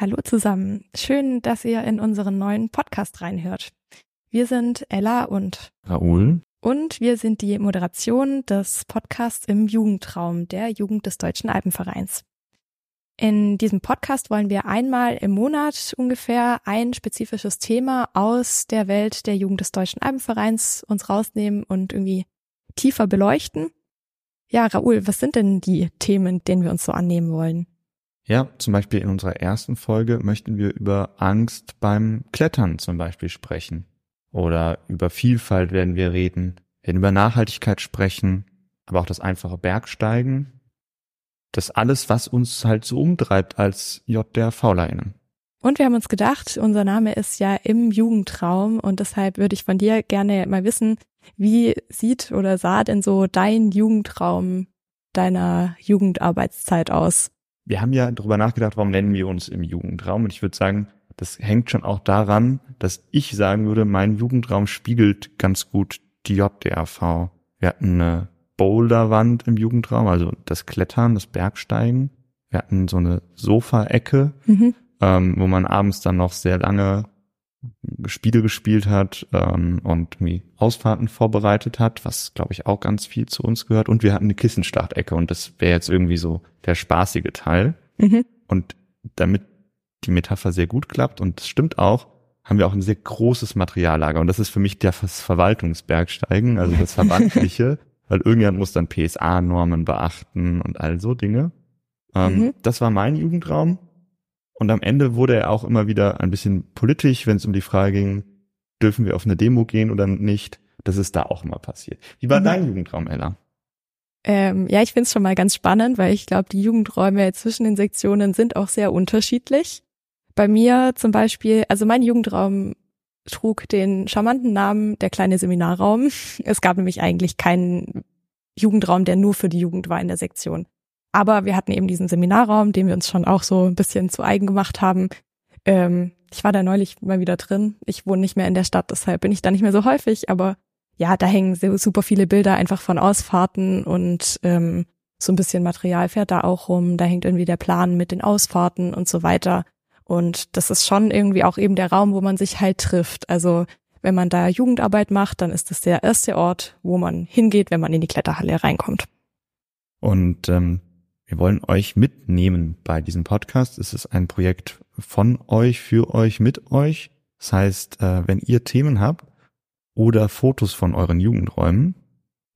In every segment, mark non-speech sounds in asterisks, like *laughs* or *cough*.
Hallo zusammen. Schön, dass ihr in unseren neuen Podcast reinhört. Wir sind Ella und Raoul. Und wir sind die Moderation des Podcasts im Jugendraum der Jugend des Deutschen Alpenvereins. In diesem Podcast wollen wir einmal im Monat ungefähr ein spezifisches Thema aus der Welt der Jugend des Deutschen Alpenvereins uns rausnehmen und irgendwie tiefer beleuchten. Ja, Raoul, was sind denn die Themen, denen wir uns so annehmen wollen? Ja, zum Beispiel in unserer ersten Folge möchten wir über Angst beim Klettern zum Beispiel sprechen. Oder über Vielfalt werden wir reden, werden über Nachhaltigkeit sprechen, aber auch das einfache Bergsteigen. Das alles, was uns halt so umtreibt als JDR-VlerInnen. Und wir haben uns gedacht, unser Name ist ja im Jugendraum und deshalb würde ich von dir gerne mal wissen, wie sieht oder sah denn so dein Jugendraum deiner Jugendarbeitszeit aus? Wir haben ja darüber nachgedacht, warum nennen wir uns im Jugendraum? Und ich würde sagen, das hängt schon auch daran, dass ich sagen würde, mein Jugendraum spiegelt ganz gut die JDRV. Wir hatten eine Boulderwand im Jugendraum, also das Klettern, das Bergsteigen. Wir hatten so eine Sofaecke, mhm. ähm, wo man abends dann noch sehr lange Spiele gespielt hat ähm, und irgendwie Ausfahrten vorbereitet hat, was glaube ich auch ganz viel zu uns gehört. Und wir hatten eine Kissenstartecke und das wäre jetzt irgendwie so der spaßige Teil. Mhm. Und damit die Metapher sehr gut klappt und das stimmt auch, haben wir auch ein sehr großes Materiallager und das ist für mich das Verwaltungsbergsteigen, also das Verbandliche, *laughs* weil irgendjemand muss dann PSA-Normen beachten und all so Dinge. Ähm, mhm. Das war mein Jugendraum und am Ende wurde er auch immer wieder ein bisschen politisch, wenn es um die Frage ging, dürfen wir auf eine Demo gehen oder nicht. Das ist da auch immer passiert. Wie war mhm. dein Jugendraum, Ella? Ähm, ja, ich finde es schon mal ganz spannend, weil ich glaube, die Jugendräume zwischen den Sektionen sind auch sehr unterschiedlich. Bei mir zum Beispiel, also mein Jugendraum trug den charmanten Namen der kleine Seminarraum. *laughs* Es gab nämlich eigentlich keinen Jugendraum, der nur für die Jugend war in der Sektion. Aber wir hatten eben diesen Seminarraum, den wir uns schon auch so ein bisschen zu eigen gemacht haben. Ähm, ich war da neulich mal wieder drin. Ich wohne nicht mehr in der Stadt, deshalb bin ich da nicht mehr so häufig. Aber ja, da hängen super viele Bilder einfach von Ausfahrten und ähm, so ein bisschen Material fährt da auch rum. Da hängt irgendwie der Plan mit den Ausfahrten und so weiter. Und das ist schon irgendwie auch eben der Raum, wo man sich halt trifft. Also wenn man da Jugendarbeit macht, dann ist das der erste Ort, wo man hingeht, wenn man in die Kletterhalle reinkommt. Und ähm, wir wollen euch mitnehmen bei diesem Podcast. Es ist ein Projekt von euch, für euch, mit euch. Das heißt, äh, wenn ihr Themen habt oder Fotos von euren Jugendräumen,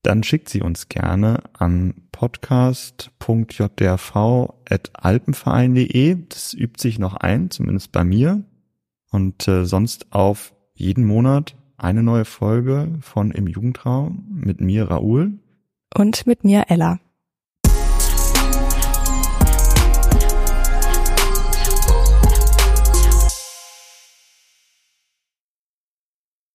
dann schickt sie uns gerne an podcast.jdrv.alpenverein.de. Das übt sich noch ein, zumindest bei mir. Und äh, sonst auf jeden Monat eine neue Folge von Im Jugendraum mit mir, Raoul. Und mit mir, Ella.